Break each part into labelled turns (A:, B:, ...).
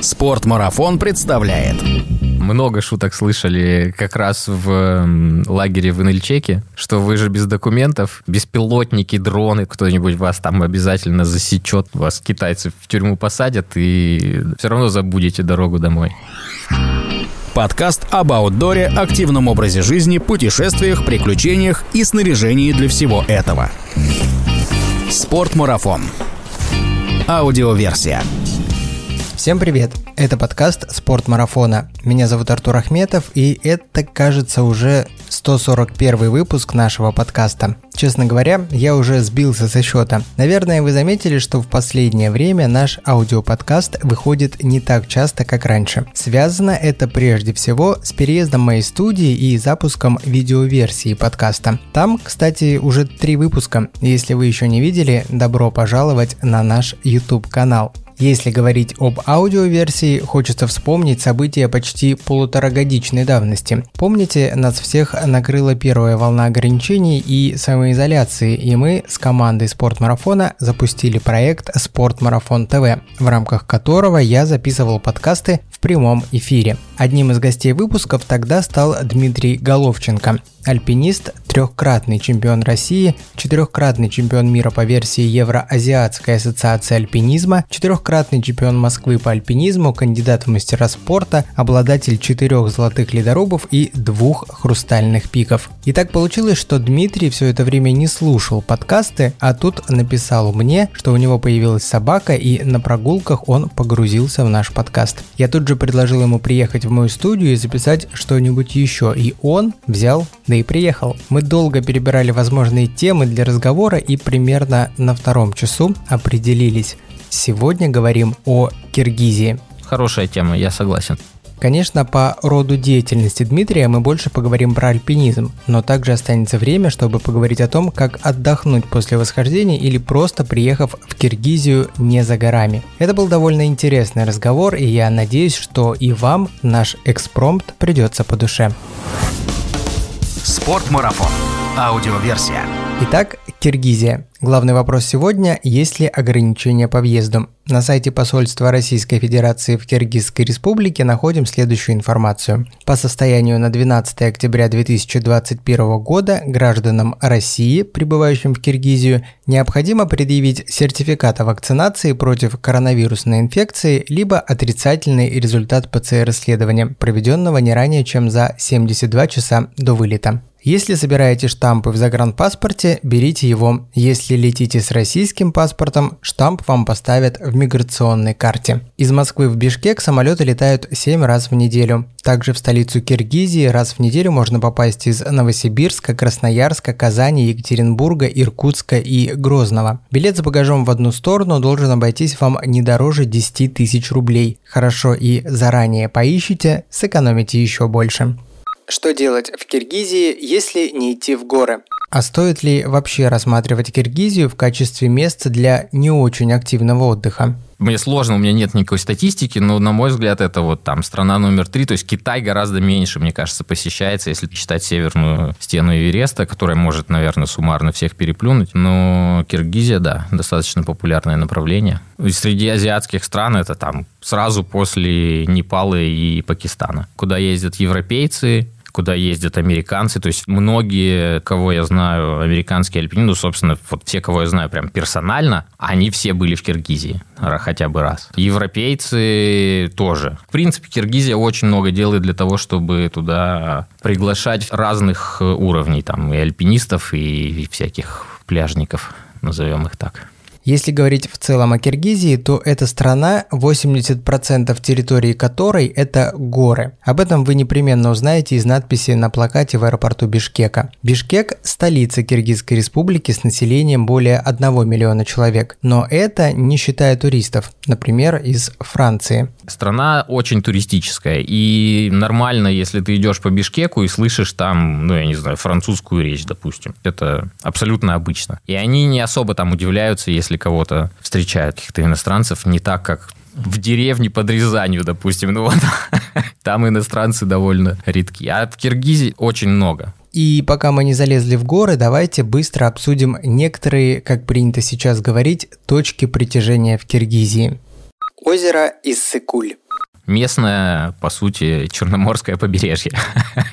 A: Спортмарафон представляет.
B: Много шуток слышали как раз в лагере в Инельчеке, что вы же без документов, беспилотники, дроны, кто-нибудь вас там обязательно засечет, вас китайцы в тюрьму посадят и все равно забудете дорогу домой.
A: Подкаст об аутдоре, активном образе жизни, путешествиях, приключениях и снаряжении для всего этого. Спортмарафон. Аудиоверсия.
C: Всем привет! Это подкаст «Спорт марафона». Меня зовут Артур Ахметов, и это, кажется, уже 141 выпуск нашего подкаста. Честно говоря, я уже сбился со счета. Наверное, вы заметили, что в последнее время наш аудиоподкаст выходит не так часто, как раньше. Связано это прежде всего с переездом моей студии и запуском видеоверсии подкаста. Там, кстати, уже три выпуска. Если вы еще не видели, добро пожаловать на наш YouTube-канал. Если говорить об аудиоверсии, хочется вспомнить события почти полуторагодичной давности. Помните, нас всех накрыла первая волна ограничений и самоизоляции, и мы с командой спортмарафона запустили проект «Спортмарафон ТВ», в рамках которого я записывал подкасты в прямом эфире. Одним из гостей выпусков тогда стал Дмитрий Головченко, альпинист, трехкратный чемпион России, четырехкратный чемпион мира по версии Евроазиатской ассоциации альпинизма, четырехкратный чемпион Москвы по альпинизму, кандидат в мастера спорта, обладатель четырех золотых ледорубов и двух хрустальных пиков. И так получилось, что Дмитрий все это время не слушал подкасты, а тут написал мне, что у него появилась собака и на прогулках он погрузился в наш подкаст. Я тут же предложил ему приехать в мою студию и записать что-нибудь еще, и он взял, да и приехал. Мы долго перебирали возможные темы для разговора и примерно на втором часу определились. Сегодня говорим о Киргизии.
B: Хорошая тема, я согласен.
C: Конечно, по роду деятельности Дмитрия мы больше поговорим про альпинизм, но также останется время, чтобы поговорить о том, как отдохнуть после восхождения или просто приехав в Киргизию не за горами. Это был довольно интересный разговор, и я надеюсь, что и вам наш экспромт придется по душе.
A: Спортмарафон. Аудиоверсия.
C: Итак, Киргизия. Главный вопрос сегодня – есть ли ограничения по въезду? На сайте посольства Российской Федерации в Киргизской Республике находим следующую информацию. По состоянию на 12 октября 2021 года гражданам России, прибывающим в Киргизию, необходимо предъявить сертификат о вакцинации против коронавирусной инфекции либо отрицательный результат ПЦР-исследования, проведенного не ранее, чем за 72 часа до вылета. Если собираете штампы в загранпаспорте, берите его. Если летите с российским паспортом, штамп вам поставят в миграционной карте. Из Москвы в Бишкек самолеты летают 7 раз в неделю. Также в столицу Киргизии раз в неделю можно попасть из Новосибирска, Красноярска, Казани, Екатеринбурга, Иркутска и Грозного. Билет с багажом в одну сторону должен обойтись вам не дороже 10 тысяч рублей. Хорошо и заранее поищите, сэкономите еще больше. Что делать в Киргизии, если не идти в горы? А стоит ли вообще рассматривать Киргизию в качестве места для не очень активного отдыха?
B: Мне сложно, у меня нет никакой статистики, но, на мой взгляд, это вот там страна номер три. То есть Китай гораздо меньше, мне кажется, посещается, если считать северную стену Эвереста, которая может, наверное, суммарно всех переплюнуть. Но Киргизия, да, достаточно популярное направление. И среди азиатских стран это там сразу после Непала и Пакистана, куда ездят европейцы, куда ездят американцы. То есть многие, кого я знаю, американские альпинисты, ну, собственно, вот все, кого я знаю прям персонально, они все были в Киргизии хотя бы раз. Европейцы тоже. В принципе, Киргизия очень много делает для того, чтобы туда приглашать разных уровней, там и альпинистов, и всяких пляжников, назовем их так.
C: Если говорить в целом о Киргизии, то эта страна, 80% территории которой – это горы. Об этом вы непременно узнаете из надписи на плакате в аэропорту Бишкека. Бишкек – столица Киргизской республики с населением более 1 миллиона человек. Но это не считая туристов, например, из Франции.
B: Страна очень туристическая, и нормально, если ты идешь по Бишкеку и слышишь там, ну, я не знаю, французскую речь, допустим. Это абсолютно обычно. И они не особо там удивляются, если кого-то встречают, каких-то иностранцев, не так, как в деревне под Рязанью, допустим. Ну вот, там иностранцы довольно редки. А в Киргизии очень много.
C: И пока мы не залезли в горы, давайте быстро обсудим некоторые, как принято сейчас говорить, точки притяжения в Киргизии. Озеро Иссыкуль.
B: местное, по сути, черноморское побережье.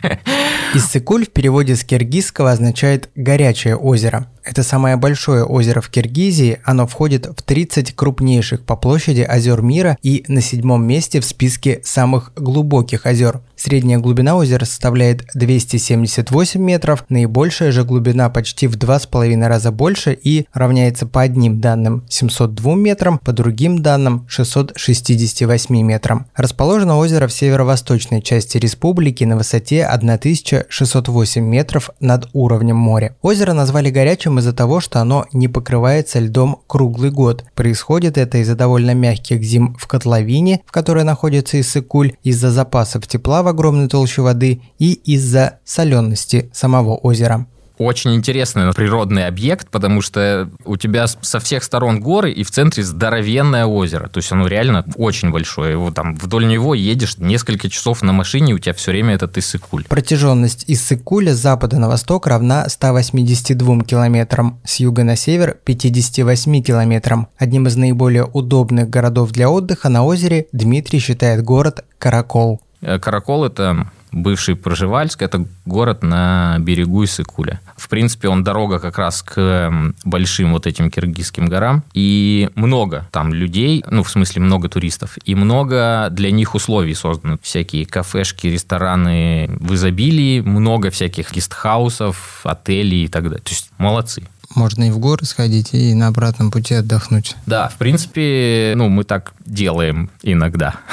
C: Иссыкуль в переводе с киргизского означает «горячее озеро». Это самое большое озеро в Киргизии, оно входит в 30 крупнейших по площади озер мира и на седьмом месте в списке самых глубоких озер. Средняя глубина озера составляет 278 метров, наибольшая же глубина почти в 2,5 раза больше и равняется по одним данным 702 метрам, по другим данным 668 метрам. Расположено озеро в северо-восточной части республики на высоте 1608 метров над уровнем моря. Озеро назвали горячим из-за того, что оно не покрывается льдом круглый год. Происходит это из-за довольно мягких зим в котловине, в которой находится Иссыкуль, из-за запасов тепла в огромной толще воды и из-за солености самого озера
B: очень интересный природный объект, потому что у тебя со всех сторон горы и в центре здоровенное озеро. То есть оно реально очень большое. Его там вдоль него едешь несколько часов на машине, у тебя все время этот Иссыкуль.
C: Протяженность Иссыкуля с запада на восток равна 182 километрам, с юга на север – 58 километрам. Одним из наиболее удобных городов для отдыха на озере Дмитрий считает город Каракол.
B: Э, Каракол – это бывший Проживальск, это город на берегу Иссыкуля. В принципе, он дорога как раз к большим вот этим киргизским горам. И много там людей, ну, в смысле, много туристов. И много для них условий создано. Всякие кафешки, рестораны в изобилии, много всяких гестхаусов, отелей и так далее. То есть молодцы
C: можно и в горы сходить, и на обратном пути отдохнуть.
B: Да, в принципе, ну, мы так делаем иногда.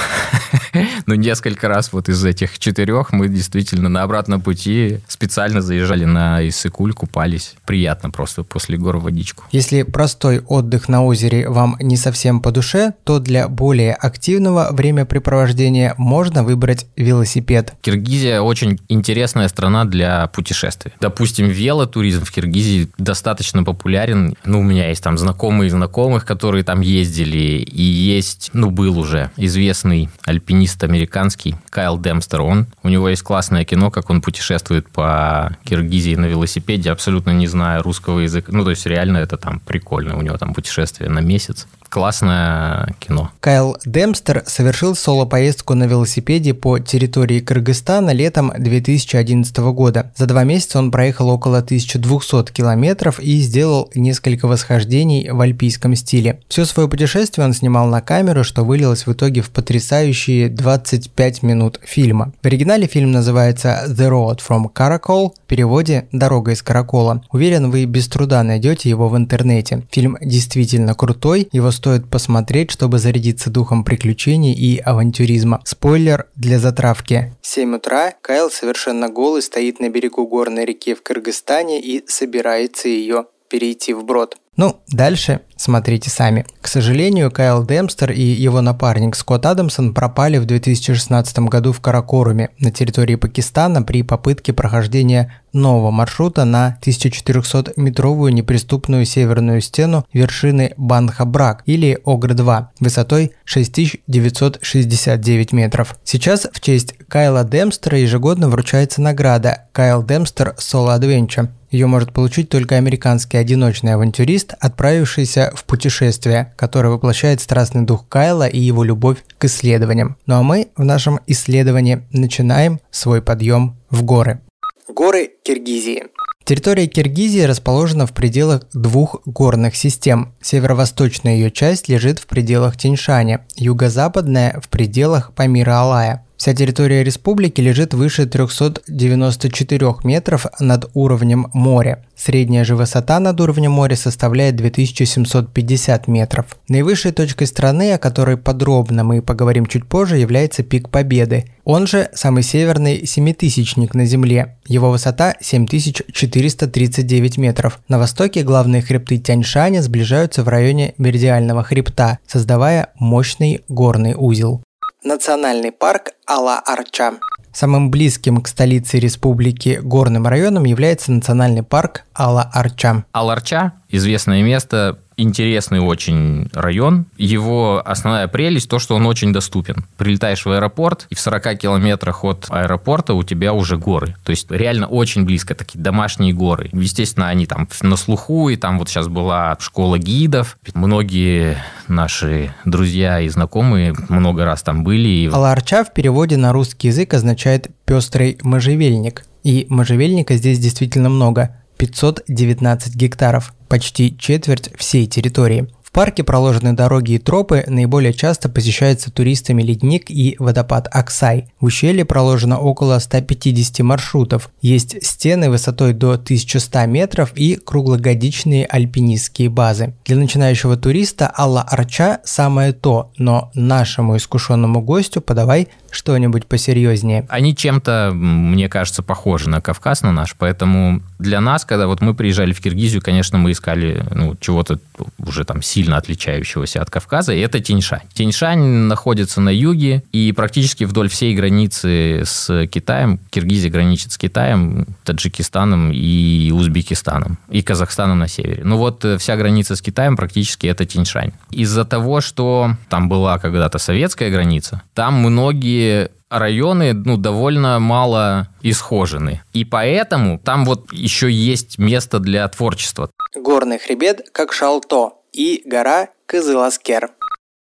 B: Ну, несколько раз вот из этих четырех мы действительно на обратном пути специально заезжали на Иссыкуль, купались. Приятно просто после гор водичку.
C: Если простой отдых на озере вам не совсем по душе, то для более активного времяпрепровождения можно выбрать велосипед.
B: Киргизия очень интересная страна для путешествий. Допустим, велотуризм в Киргизии достаточно популярен. Ну, у меня есть там знакомые знакомых, которые там ездили, и есть, ну, был уже известный альпинист американский Кайл Демстер. Он, у него есть классное кино, как он путешествует по Киргизии на велосипеде, абсолютно не зная русского языка. Ну, то есть реально это там прикольно. У него там путешествие на месяц классное кино.
C: Кайл Демстер совершил соло-поездку на велосипеде по территории Кыргызстана летом 2011 года. За два месяца он проехал около 1200 километров и сделал несколько восхождеений в альпийском стиле. Все свое путешествие он снимал на камеру, что вылилось в итоге в потрясающие 25 минут фильма. В оригинале фильм называется The Road from Caracol, в переводе «Дорога из Каракола». Уверен, вы без труда найдете его в интернете. Фильм действительно крутой, его стоит посмотреть, чтобы зарядиться духом приключений и авантюризма. Спойлер для затравки. 7 утра Кайл совершенно голый стоит на берегу горной реки в Кыргызстане и собирается ее перейти вброд. Ну, дальше смотрите сами. К сожалению, Кайл Демстер и его напарник Скотт Адамсон пропали в 2016 году в Каракоруме на территории Пакистана при попытке прохождения нового маршрута на 1400-метровую неприступную северную стену вершины Банха-Брак или Огр-2 высотой 6969 метров. Сейчас в честь Кайла Демстера ежегодно вручается награда Кайл Демстер Solo Adventure ее может получить только американский одиночный авантюрист, отправившийся в путешествие, которое воплощает страстный дух Кайла и его любовь к исследованиям. Ну а мы в нашем исследовании начинаем свой подъем в горы. Горы Киргизии. Территория Киргизии расположена в пределах двух горных систем. Северо-восточная ее часть лежит в пределах Тиньшаня, юго-западная в пределах Памира-Алая. Вся территория республики лежит выше 394 метров над уровнем моря. Средняя же высота над уровнем моря составляет 2750 метров. Наивысшей точкой страны, о которой подробно мы поговорим чуть позже, является Пик Победы. Он же самый северный семитысячник на Земле. Его высота 7439 метров. На востоке главные хребты Тяньшаня сближаются в районе Меридиального хребта, создавая мощный горный узел. Национальный парк Ала-Арча. Самым близким к столице республики горным районом является национальный парк Ала-Арча.
B: Ала-Арча – известное место, интересный очень район. Его основная прелесть то, что он очень доступен. Прилетаешь в аэропорт, и в 40 километрах от аэропорта у тебя уже горы. То есть реально очень близко, такие домашние горы. Естественно, они там на слуху, и там вот сейчас была школа гидов. Многие наши друзья и знакомые много раз там были.
C: Аларча в переводе на русский язык означает «пестрый можжевельник». И можжевельника здесь действительно много – 519 гектаров, почти четверть всей территории парке проложены дороги и тропы, наиболее часто посещается туристами ледник и водопад Аксай. В ущелье проложено около 150 маршрутов. Есть стены высотой до 1100 метров и круглогодичные альпинистские базы. Для начинающего туриста Алла Арча самое то, но нашему искушенному гостю подавай что-нибудь посерьезнее.
B: Они чем-то, мне кажется, похожи на Кавказ, на наш, поэтому для нас, когда вот мы приезжали в Киргизию, конечно, мы искали ну, чего-то уже там сильно отличающегося от Кавказа, и это Тиньшань. Тиньшань находится на юге, и практически вдоль всей границы с Китаем, Киргизия граничит с Китаем, Таджикистаном и Узбекистаном, и Казахстаном на севере. Ну вот э, вся граница с Китаем практически это Тиньшань. Из-за того, что там была когда-то советская граница, там многие районы ну, довольно мало исхожены. И поэтому там вот еще есть место для творчества.
C: Горный хребет, как шалто, и гора Кызыласкер.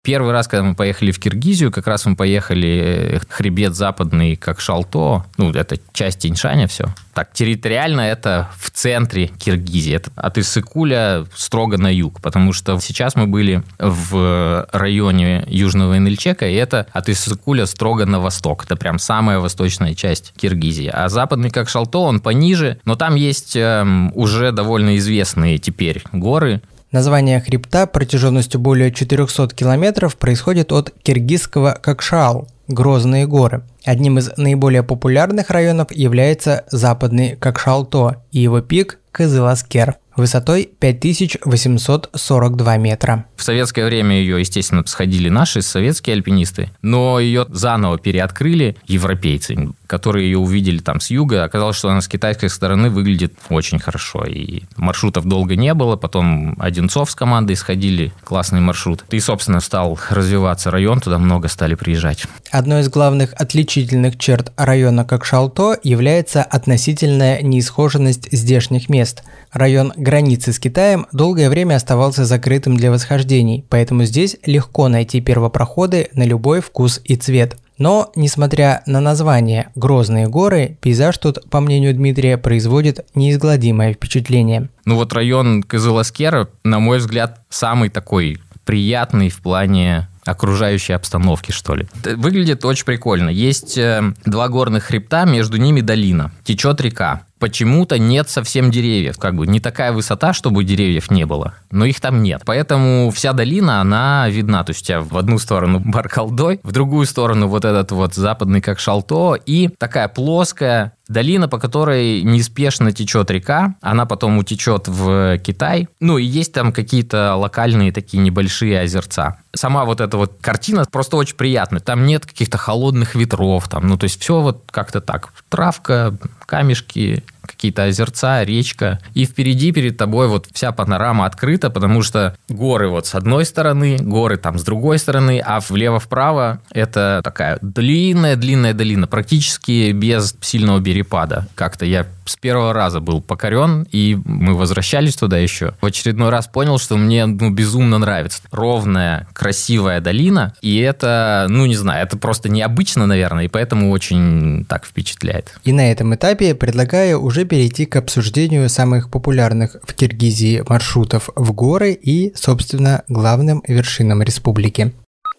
B: Первый раз, когда мы поехали в Киргизию, как раз мы поехали э, хребет западный, как Шалто, ну, это часть Тиньшаня все. Так, территориально это в центре Киргизии, это от Иссыкуля строго на юг, потому что сейчас мы были в районе Южного Инельчека, и это от Иссыкуля строго на восток, это прям самая восточная часть Киргизии. А западный, как Шалто, он пониже, но там есть эм, уже довольно известные теперь горы,
C: Название хребта протяженностью более 400 километров происходит от киргизского Какшал – Грозные горы. Одним из наиболее популярных районов является западный Какшалто и его пик Кызыласкер высотой 5842 метра.
B: В советское время ее, естественно, сходили наши советские альпинисты, но ее заново переоткрыли европейцы, которые ее увидели там с юга. Оказалось, что она с китайской стороны выглядит очень хорошо. И маршрутов долго не было. Потом Одинцов с командой сходили. Классный маршрут. И, собственно, стал развиваться район. Туда много стали приезжать.
C: Одной из главных отличительных черт района как Шалто является относительная неисхоженность здешних мест. Район границы с Китаем долгое время оставался закрытым для восхождений, поэтому здесь легко найти первопроходы на любой вкус и цвет. Но, несмотря на название «Грозные горы», пейзаж тут, по мнению Дмитрия, производит неизгладимое впечатление.
B: Ну вот район Кызыласкера, на мой взгляд, самый такой приятный в плане окружающей обстановки, что ли. Выглядит очень прикольно. Есть э, два горных хребта, между ними долина. Течет река почему-то нет совсем деревьев. Как бы не такая высота, чтобы деревьев не было, но их там нет. Поэтому вся долина, она видна. То есть у тебя в одну сторону Баркалдой, в другую сторону вот этот вот западный как Шалто и такая плоская долина, по которой неспешно течет река, она потом утечет в Китай. Ну и есть там какие-то локальные такие небольшие озерца. Сама вот эта вот картина просто очень приятная. Там нет каких-то холодных ветров, там, ну то есть все вот как-то так. Травка, камешки, какие-то озерца, речка. И впереди перед тобой вот вся панорама открыта, потому что горы вот с одной стороны, горы там с другой стороны, а влево-вправо это такая длинная-длинная долина, практически без сильного перепада. Как-то я с первого раза был покорен, и мы возвращались туда еще. В очередной раз понял, что мне ну, безумно нравится. Ровная, красивая долина, и это, ну не знаю, это просто необычно, наверное, и поэтому очень так впечатляет.
C: И на этом этапе предлагаю уже перейти к обсуждению самых популярных в Киргизии маршрутов в горы и, собственно, главным вершинам республики.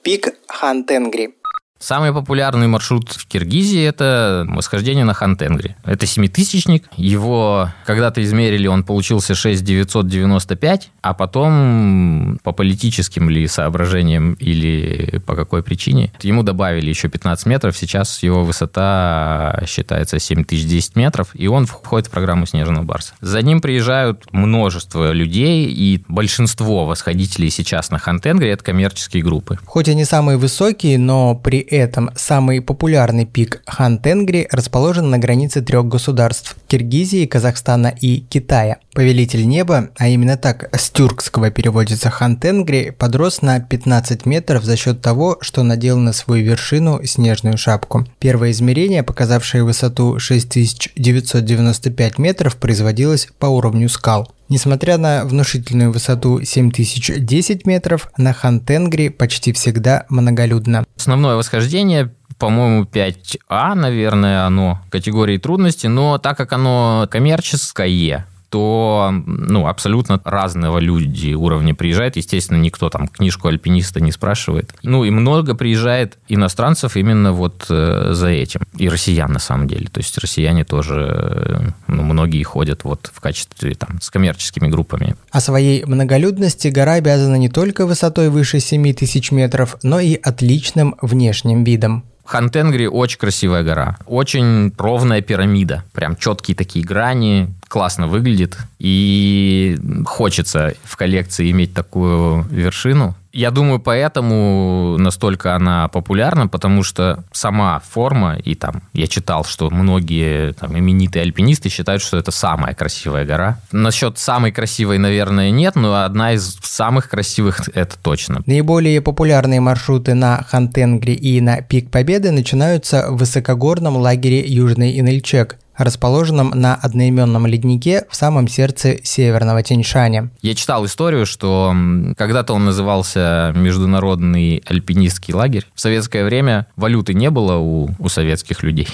C: Пик Хантенгри
B: Самый популярный маршрут в Киргизии – это восхождение на Хантенгри. Это семитысячник. Его когда-то измерили, он получился 6995, а потом по политическим ли соображениям или по какой причине ему добавили еще 15 метров. Сейчас его высота считается 7010 метров, и он входит в программу «Снежного барса». За ним приезжают множество людей, и большинство восходителей сейчас на Хантенгри – это коммерческие группы.
C: Хоть они самые высокие, но при этом самый популярный пик Хан-Тенгри расположен на границе трех государств – Киргизии, Казахстана и Китая. Повелитель неба, а именно так с тюркского переводится Хан-Тенгри, подрос на 15 метров за счет того, что надел на свою вершину снежную шапку. Первое измерение, показавшее высоту 6995 метров, производилось по уровню скал. Несмотря на внушительную высоту 7010 метров, на Хантенгри почти всегда многолюдно.
B: Основное восхождение по-моему, 5А, наверное, оно категории трудности, но так как оно коммерческое, то ну, абсолютно разного люди уровня приезжают. Естественно, никто там книжку альпиниста не спрашивает. Ну, и много приезжает иностранцев именно вот э, за этим. И россиян, на самом деле. То есть россияне тоже, э, ну, многие ходят вот в качестве там с коммерческими группами.
C: О своей многолюдности гора обязана не только высотой выше 7 тысяч метров, но и отличным внешним видом.
B: Хантенгри очень красивая гора. Очень ровная пирамида. Прям четкие такие грани, классно выглядит. И хочется в коллекции иметь такую вершину. Я думаю, поэтому настолько она популярна, потому что сама форма, и там я читал, что многие там, именитые альпинисты считают, что это самая красивая гора. Насчет самой красивой, наверное, нет, но одна из самых красивых это точно.
C: Наиболее популярные маршруты на Хантенгри и на Пик Победы начинаются в высокогорном лагере Южный Инельчек, расположенном на одноименном леднике в самом сердце северного Тяньшаня.
B: Я читал историю, что когда-то он назывался Международный альпинистский лагерь. В советское время валюты не было у, у советских людей.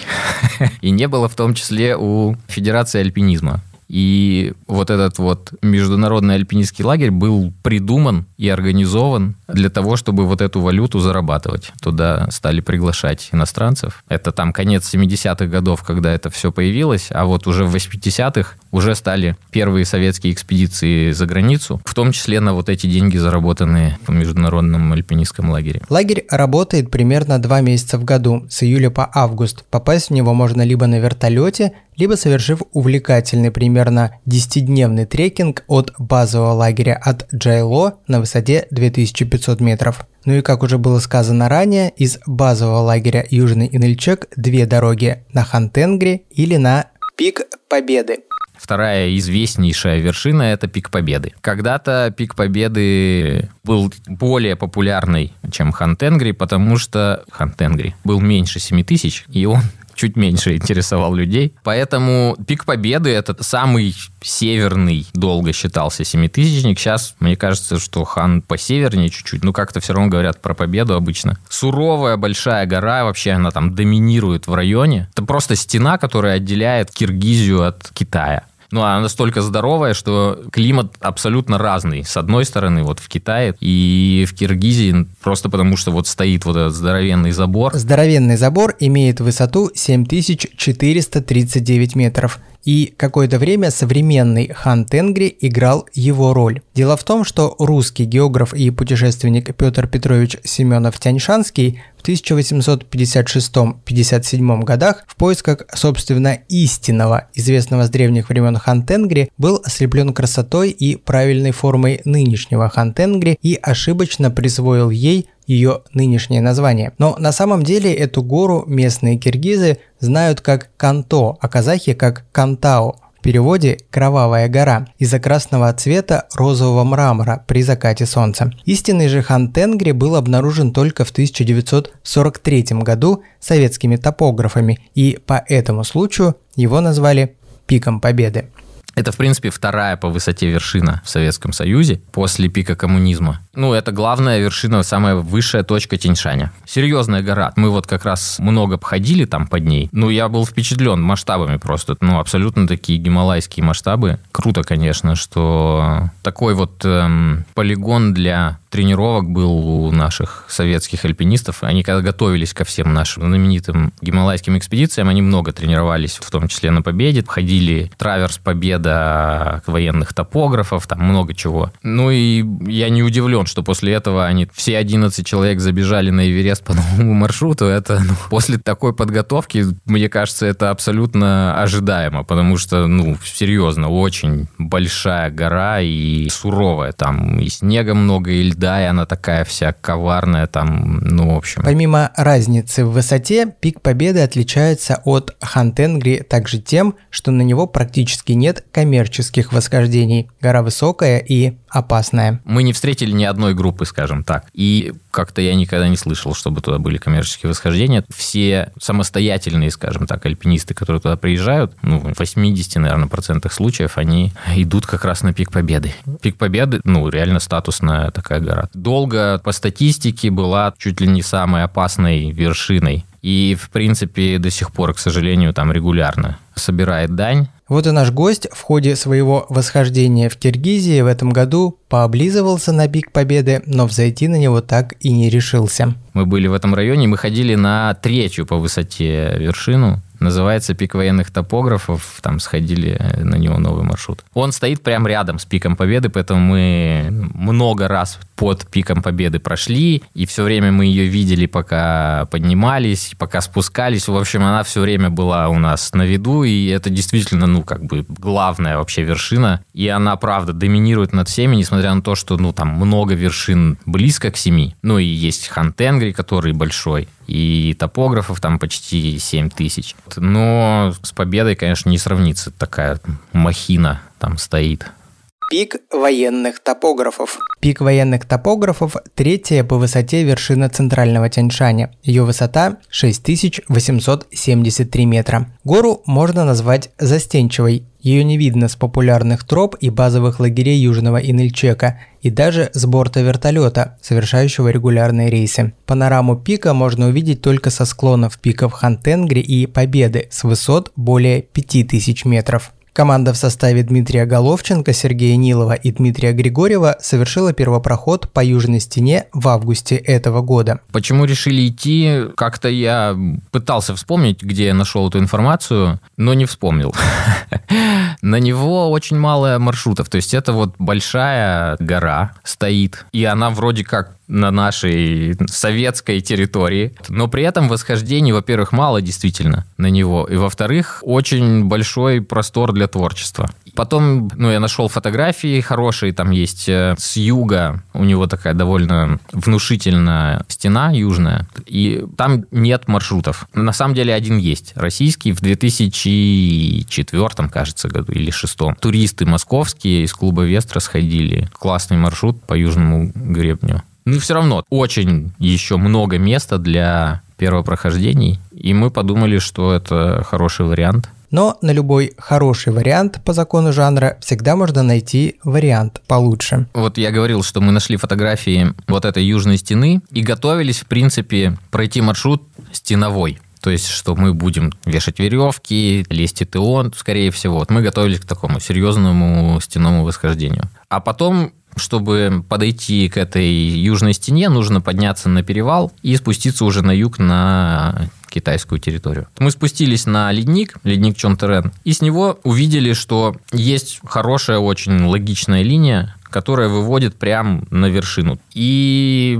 B: И не было в том числе у Федерации альпинизма. И вот этот вот международный альпинистский лагерь был придуман и организован для того, чтобы вот эту валюту зарабатывать. Туда стали приглашать иностранцев. Это там конец 70-х годов, когда это все появилось, а вот уже в 80-х уже стали первые советские экспедиции за границу, в том числе на вот эти деньги, заработанные в международном альпинистском лагере.
C: Лагерь работает примерно два месяца в году, с июля по август. Попасть в него можно либо на вертолете, либо совершив увлекательный примерно 10-дневный трекинг от базового лагеря от Джайло на высоте 2500 метров. Ну и как уже было сказано ранее, из базового лагеря Южный Инельчек две дороги на Хантенгри или на Пик Победы.
B: Вторая известнейшая вершина – это Пик Победы. Когда-то Пик Победы был более популярный, чем Хантенгри, потому что Хантенгри был меньше 7 тысяч, и он чуть меньше интересовал людей. Поэтому пик победы это самый северный долго считался семитысячник. Сейчас, мне кажется, что хан посевернее чуть-чуть. Ну, как-то все равно говорят про победу обычно. Суровая большая гора, вообще она там доминирует в районе. Это просто стена, которая отделяет Киргизию от Китая. Ну, она настолько здоровая, что климат абсолютно разный. С одной стороны, вот в Китае и в Киргизии, просто потому что вот стоит вот этот здоровенный забор.
C: Здоровенный забор имеет высоту 7439 метров и какое-то время современный хан Тенгри играл его роль. Дело в том, что русский географ и путешественник Петр Петрович Семенов-Тяньшанский в 1856-57 годах в поисках, собственно, истинного, известного с древних времен хан Тенгри, был ослеплен красотой и правильной формой нынешнего хан Тенгри и ошибочно присвоил ей ее нынешнее название. Но на самом деле эту гору местные киргизы знают как Канто, а казахи как Кантао. Переводе «кровавая гора» из-за красного цвета розового мрамора при закате солнца. Истинный же хан Тенгри был обнаружен только в 1943 году советскими топографами, и по этому случаю его назвали «Пиком Победы».
B: Это, в принципе, вторая по высоте вершина в Советском Союзе после пика коммунизма. Ну, это главная вершина, самая высшая точка Тяньшаня. Серьезная гора. Мы вот как раз много обходили там под ней. Ну, я был впечатлен масштабами просто. Ну, абсолютно такие гималайские масштабы. Круто, конечно, что такой вот эм, полигон для тренировок был у наших советских альпинистов. Они когда готовились ко всем нашим знаменитым гималайским экспедициям, они много тренировались, в том числе на Победе. Ходили траверс Победа военных топографов, там много чего. Ну и я не удивлен, вот, что после этого они все 11 человек забежали на Эверест по новому маршруту, это ну, после такой подготовки, мне кажется, это абсолютно ожидаемо, потому что, ну, серьезно, очень большая гора и суровая. Там и снега много, и льда, и она такая вся коварная, там, ну, в общем.
C: Помимо разницы в высоте, пик Победы отличается от Хантенгри также тем, что на него практически нет коммерческих восхождений. Гора высокая и опасная.
B: Мы не встретили ни одной группы, скажем так. И как-то я никогда не слышал, чтобы туда были коммерческие восхождения. Все самостоятельные, скажем так, альпинисты, которые туда приезжают, ну, в 80, наверное, процентах случаев, они идут как раз на пик Победы. Пик Победы, ну, реально статусная такая гора. Долго по статистике была чуть ли не самой опасной вершиной. И, в принципе, до сих пор, к сожалению, там регулярно собирает дань
C: вот и наш гость в ходе своего восхождения в Киргизии в этом году пооблизывался на пик Победы, но взойти на него так и не решился.
B: Мы были в этом районе, мы ходили на третью по высоте вершину, Называется пик военных топографов. Там сходили на него новый маршрут. Он стоит прямо рядом с пиком Победы, поэтому мы много раз под пиком Победы прошли, и все время мы ее видели, пока поднимались, пока спускались. В общем, она все время была у нас на виду, и это действительно, ну, как бы главная вообще вершина. И она, правда, доминирует над всеми, несмотря на то, что, ну, там много вершин близко к семи. Ну, и есть Хантенгри, который большой и топографов там почти 7 тысяч. Но с победой, конечно, не сравнится. Такая махина там стоит.
C: Пик военных топографов. Пик военных топографов – третья по высоте вершина центрального Тяньшаня. Ее высота – 6873 метра. Гору можно назвать застенчивой. Ее не видно с популярных троп и базовых лагерей Южного Инельчека, и даже с борта вертолета, совершающего регулярные рейсы. Панораму пика можно увидеть только со склонов пиков Хантенгри и Победы с высот более 5000 метров. Команда в составе Дмитрия Головченко, Сергея Нилова и Дмитрия Григорьева совершила первопроход по южной стене в августе этого года.
B: Почему решили идти? Как-то я пытался вспомнить, где я нашел эту информацию, но не вспомнил. На него очень мало маршрутов. То есть это вот большая гора стоит, и она вроде как на нашей советской территории. Но при этом восхождений, во-первых, мало действительно на него. И во-вторых, очень большой простор для творчества. Потом, ну, я нашел фотографии хорошие, там есть э, с юга, у него такая довольно внушительная стена южная, и там нет маршрутов. На самом деле один есть, российский, в 2004, кажется, году или 2006. Туристы московские из клуба Вестра сходили. Классный маршрут по южному гребню. Ну, все равно очень еще много места для первопрохождений, и мы подумали, что это хороший вариант.
C: Но на любой хороший вариант по закону жанра всегда можно найти вариант получше.
B: Вот я говорил, что мы нашли фотографии вот этой южной стены и готовились, в принципе, пройти маршрут стеновой. То есть, что мы будем вешать веревки, лезть этеон, скорее всего. Вот мы готовились к такому серьезному стенному восхождению. А потом чтобы подойти к этой южной стене, нужно подняться на перевал и спуститься уже на юг на китайскую территорию. Мы спустились на ледник, ледник Чонтерен, и с него увидели, что есть хорошая, очень логичная линия, которая выводит прямо на вершину. И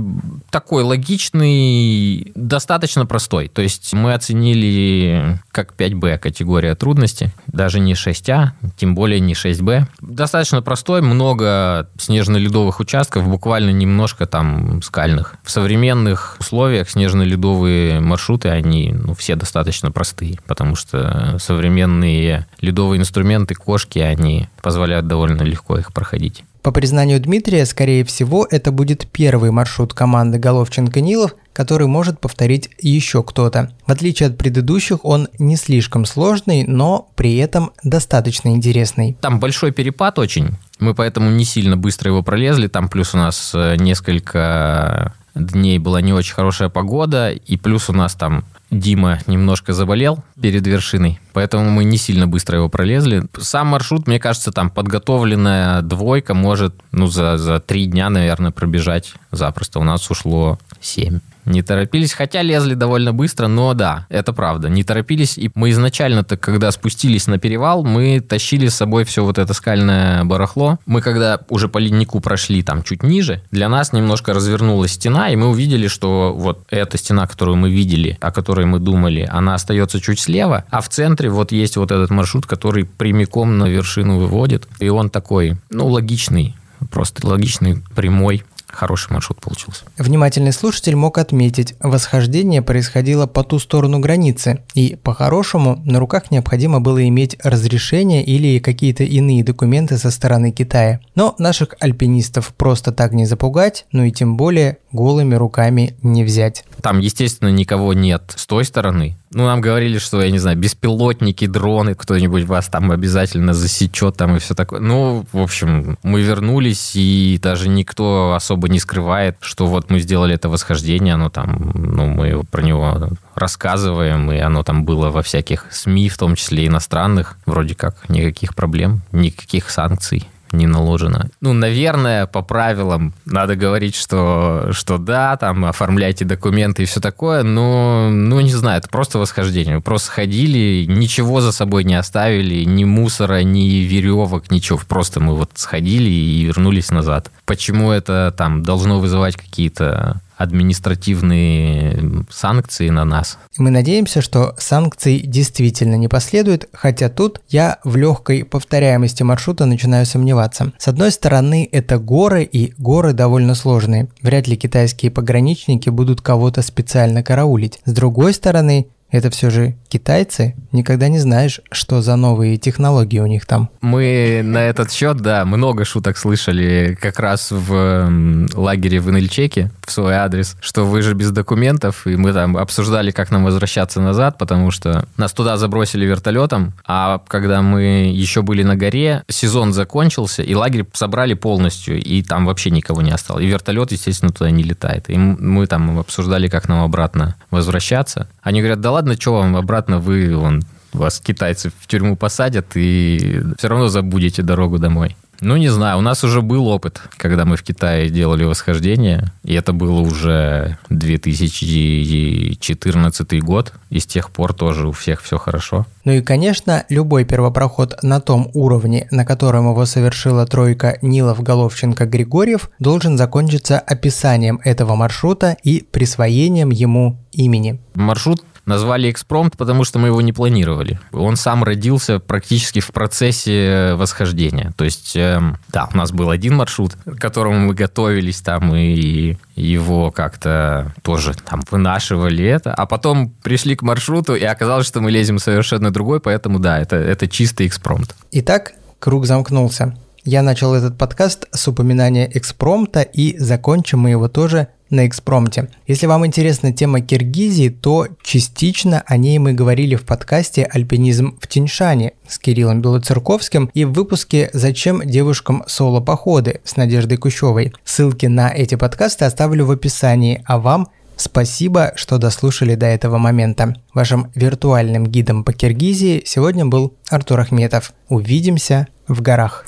B: такой логичный, достаточно простой. То есть мы оценили как 5B категория трудности, даже не 6А, тем более не 6B. Достаточно простой, много снежно-ледовых участков, буквально немножко там скальных. В современных условиях снежно-ледовые маршруты, они ну, все достаточно простые, потому что современные ледовые инструменты, кошки, они позволяют довольно легко их проходить.
C: По признанию Дмитрия, скорее всего, это будет первый маршрут команды Головченко-Нилов, который может повторить еще кто-то. В отличие от предыдущих, он не слишком сложный, но при этом достаточно интересный.
B: Там большой перепад очень. Мы поэтому не сильно быстро его пролезли. Там плюс у нас э, несколько дней была не очень хорошая погода, и плюс у нас там Дима немножко заболел перед вершиной, поэтому мы не сильно быстро его пролезли. Сам маршрут, мне кажется, там подготовленная двойка может ну, за, за три дня, наверное, пробежать запросто. У нас ушло семь Не торопились, хотя лезли довольно быстро, но да, это правда, не торопились. И мы изначально-то, когда спустились на перевал, мы тащили с собой все вот это скальное барахло. Мы когда уже по леднику прошли там чуть ниже, для нас немножко развернулась стена, и мы увидели, что вот эта стена, которую мы видели, о которой мы думали, она остается чуть слева, а в центре вот есть вот этот маршрут, который прямиком на вершину выводит. И он такой, ну, логичный, просто логичный, прямой хороший маршрут получился.
C: Внимательный слушатель мог отметить, восхождение происходило по ту сторону границы, и по-хорошему на руках необходимо было иметь разрешение или какие-то иные документы со стороны Китая. Но наших альпинистов просто так не запугать, ну и тем более голыми руками не взять.
B: Там, естественно, никого нет с той стороны. Ну, нам говорили, что, я не знаю, беспилотники, дроны, кто-нибудь вас там обязательно засечет там и все такое. Ну, в общем, мы вернулись, и даже никто особо не скрывает, что вот мы сделали это восхождение, оно там, ну, мы про него рассказываем, и оно там было во всяких СМИ, в том числе иностранных, вроде как никаких проблем, никаких санкций не наложено. Ну, наверное, по правилам надо говорить, что, что да, там, оформляйте документы и все такое, но, ну, не знаю, это просто восхождение. Мы просто ходили, ничего за собой не оставили, ни мусора, ни веревок, ничего. Просто мы вот сходили и вернулись назад. Почему это там должно вызывать какие-то административные санкции на нас.
C: Мы надеемся, что санкций действительно не последует, хотя тут я в легкой повторяемости маршрута начинаю сомневаться. С одной стороны, это горы, и горы довольно сложные. Вряд ли китайские пограничники будут кого-то специально караулить. С другой стороны, это все же китайцы, никогда не знаешь, что за новые технологии у них там.
B: Мы на этот счет, да, много шуток слышали как раз в лагере в Инельчеке в свой адрес, что вы же без документов, и мы там обсуждали, как нам возвращаться назад, потому что нас туда забросили вертолетом, а когда мы еще были на горе, сезон закончился, и лагерь собрали полностью, и там вообще никого не осталось. И вертолет, естественно, туда не летает. И мы там обсуждали, как нам обратно возвращаться. Они говорят, да ладно, что вам обратно, вы, вон, вас китайцы в тюрьму посадят, и все равно забудете дорогу домой. Ну, не знаю, у нас уже был опыт, когда мы в Китае делали восхождение, и это было уже 2014 год, и с тех пор тоже у всех все хорошо.
C: Ну и, конечно, любой первопроход на том уровне, на котором его совершила тройка Нилов, Головченко, Григорьев, должен закончиться описанием этого маршрута и присвоением ему имени.
B: Маршрут Назвали экспромт, потому что мы его не планировали. Он сам родился практически в процессе восхождения. То есть, э, да, у нас был один маршрут, к которому мы готовились там и его как-то тоже там вынашивали это, а потом пришли к маршруту и оказалось, что мы лезем совершенно другой, поэтому да, это, это чистый экспромт.
C: Итак, круг замкнулся. Я начал этот подкаст с упоминания экспромта и закончим мы его тоже на экспромте. Если вам интересна тема Киргизии, то частично о ней мы говорили в подкасте «Альпинизм в Тиньшане» с Кириллом Белоцерковским и в выпуске «Зачем девушкам соло-походы» с Надеждой Кущевой. Ссылки на эти подкасты оставлю в описании, а вам Спасибо, что дослушали до этого момента. Вашим виртуальным гидом по Киргизии сегодня был Артур Ахметов. Увидимся в горах.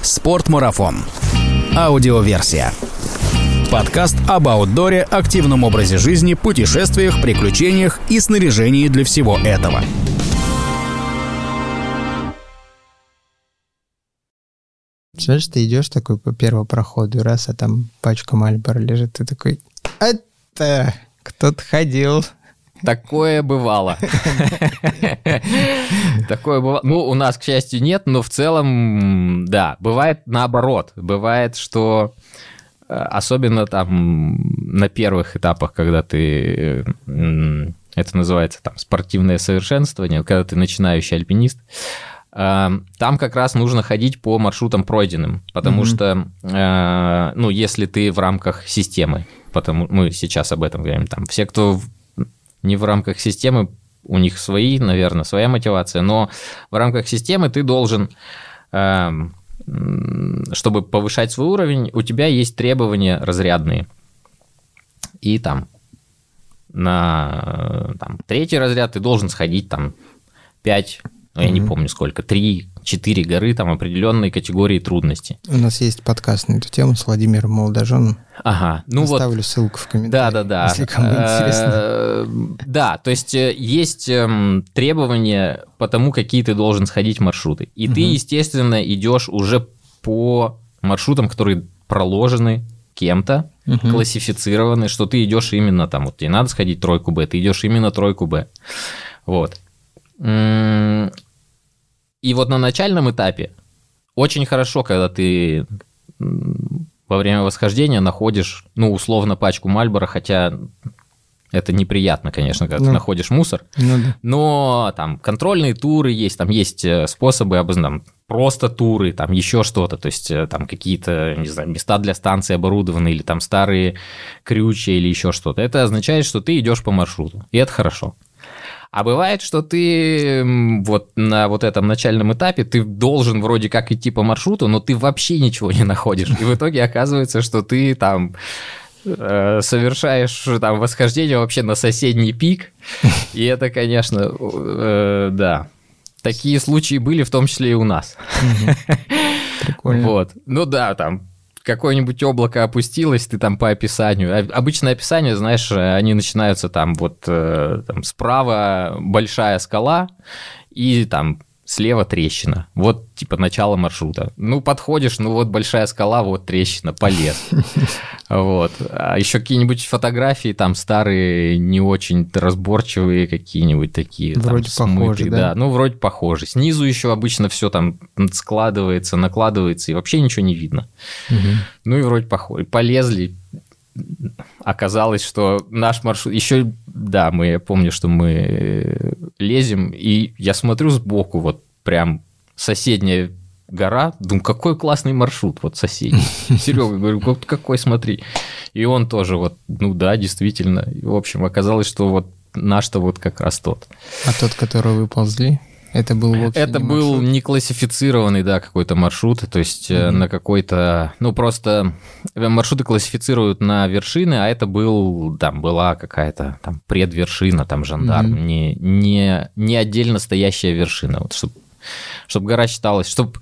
A: Спортмарафон. Аудиоверсия. Подкаст об аутдоре, активном образе жизни, путешествиях, приключениях и снаряжении для всего этого.
C: Представляешь, ты идешь такой по первому проходу, раз, а там пачка Мальбора лежит, ты такой, это кто-то ходил.
B: Такое бывало. Такое бывало. Ну, у нас, к счастью, нет, но в целом, да, бывает наоборот. Бывает, что особенно там на первых этапах, когда ты это называется там спортивное совершенствование, когда ты начинающий альпинист, э, там как раз нужно ходить по маршрутам пройденным, потому mm-hmm. что, э, ну, если ты в рамках системы, потому мы сейчас об этом говорим, там все, кто не в рамках системы, у них свои, наверное, своя мотивация, но в рамках системы ты должен эм, чтобы повышать свой уровень, у тебя есть требования разрядные. И там на там, третий разряд ты должен сходить там 5, ну, я mm-hmm. не помню сколько, 3, четыре горы, там определенной категории трудности.
C: У нас есть подкаст на эту тему с Владимиром Молодоженом.
B: Ага,
C: ну Оставлю вот. ссылку в комментариях.
B: Да, да, да.
C: Если кому интересно. Э,
B: да, то есть э, есть эм, требования по тому, какие ты должен сходить маршруты. И ты, естественно, идешь уже по маршрутам, которые проложены кем-то, угу. классифицированы, что ты идешь именно там, вот тебе надо сходить тройку Б, ты идешь именно тройку Б. Вот. И вот на начальном этапе очень хорошо, когда ты во время восхождения находишь, ну, условно, пачку Мальбора, хотя это неприятно, конечно, когда ну, ты находишь мусор. Ну, да. Но там контрольные туры есть, там есть э, способы, там, просто туры, там еще что-то, то есть э, там какие-то, не знаю, места для станции оборудованы или там старые крючья или еще что-то. Это означает, что ты идешь по маршруту, и это хорошо. А бывает, что ты вот на вот этом начальном этапе ты должен вроде как идти по маршруту, но ты вообще ничего не находишь. И в итоге оказывается, что ты там э, совершаешь там восхождение вообще на соседний пик. И это, конечно, э, да. Такие случаи были, в том числе и у нас.
C: Прикольно.
B: Вот. Ну да, там какое-нибудь облако опустилось, ты там по описанию. Обычное описание, знаешь, они начинаются там вот э, там, справа большая скала, и там слева трещина. Вот, типа, начало маршрута. Ну, подходишь, ну, вот большая скала, вот трещина, полез. Вот. А еще какие-нибудь фотографии там старые, не очень разборчивые какие-нибудь такие.
C: Вроде там, похожи, да?
B: да? Ну, вроде похожи. Снизу еще обычно все там складывается, накладывается, и вообще ничего не видно. Угу. Ну, и вроде похожи. Полезли, оказалось, что наш маршрут... Еще, да, мы, я помню, что мы лезем, и я смотрю сбоку, вот прям соседняя гора, думаю, какой классный маршрут, вот соседний. Серега, говорю, какой, смотри. И он тоже вот, ну да, действительно. И, в общем, оказалось, что вот наш-то вот как раз тот.
C: А тот, который вы ползли? Это был
B: вообще Это не был маршрут? не классифицированный, да, какой-то маршрут, то есть mm-hmm. на какой-то, ну просто маршруты классифицируют на вершины, а это был, там была какая-то там предвершина, там жандарм, mm-hmm. не, не, не отдельно стоящая вершина, вот чтобы чтобы гора считалась, чтобы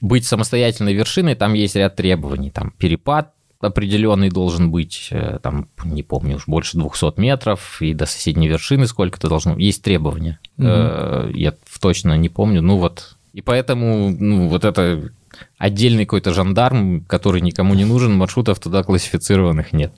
B: быть самостоятельной вершиной, там есть ряд требований, там перепад определенный должен быть, э, там, не помню, уж больше 200 метров, и до соседней вершины сколько-то должно... Есть требования. Угу. Я точно не помню, ну вот. И поэтому, ну, вот это отдельный какой-то жандарм, который никому не нужен, маршрутов туда классифицированных нет.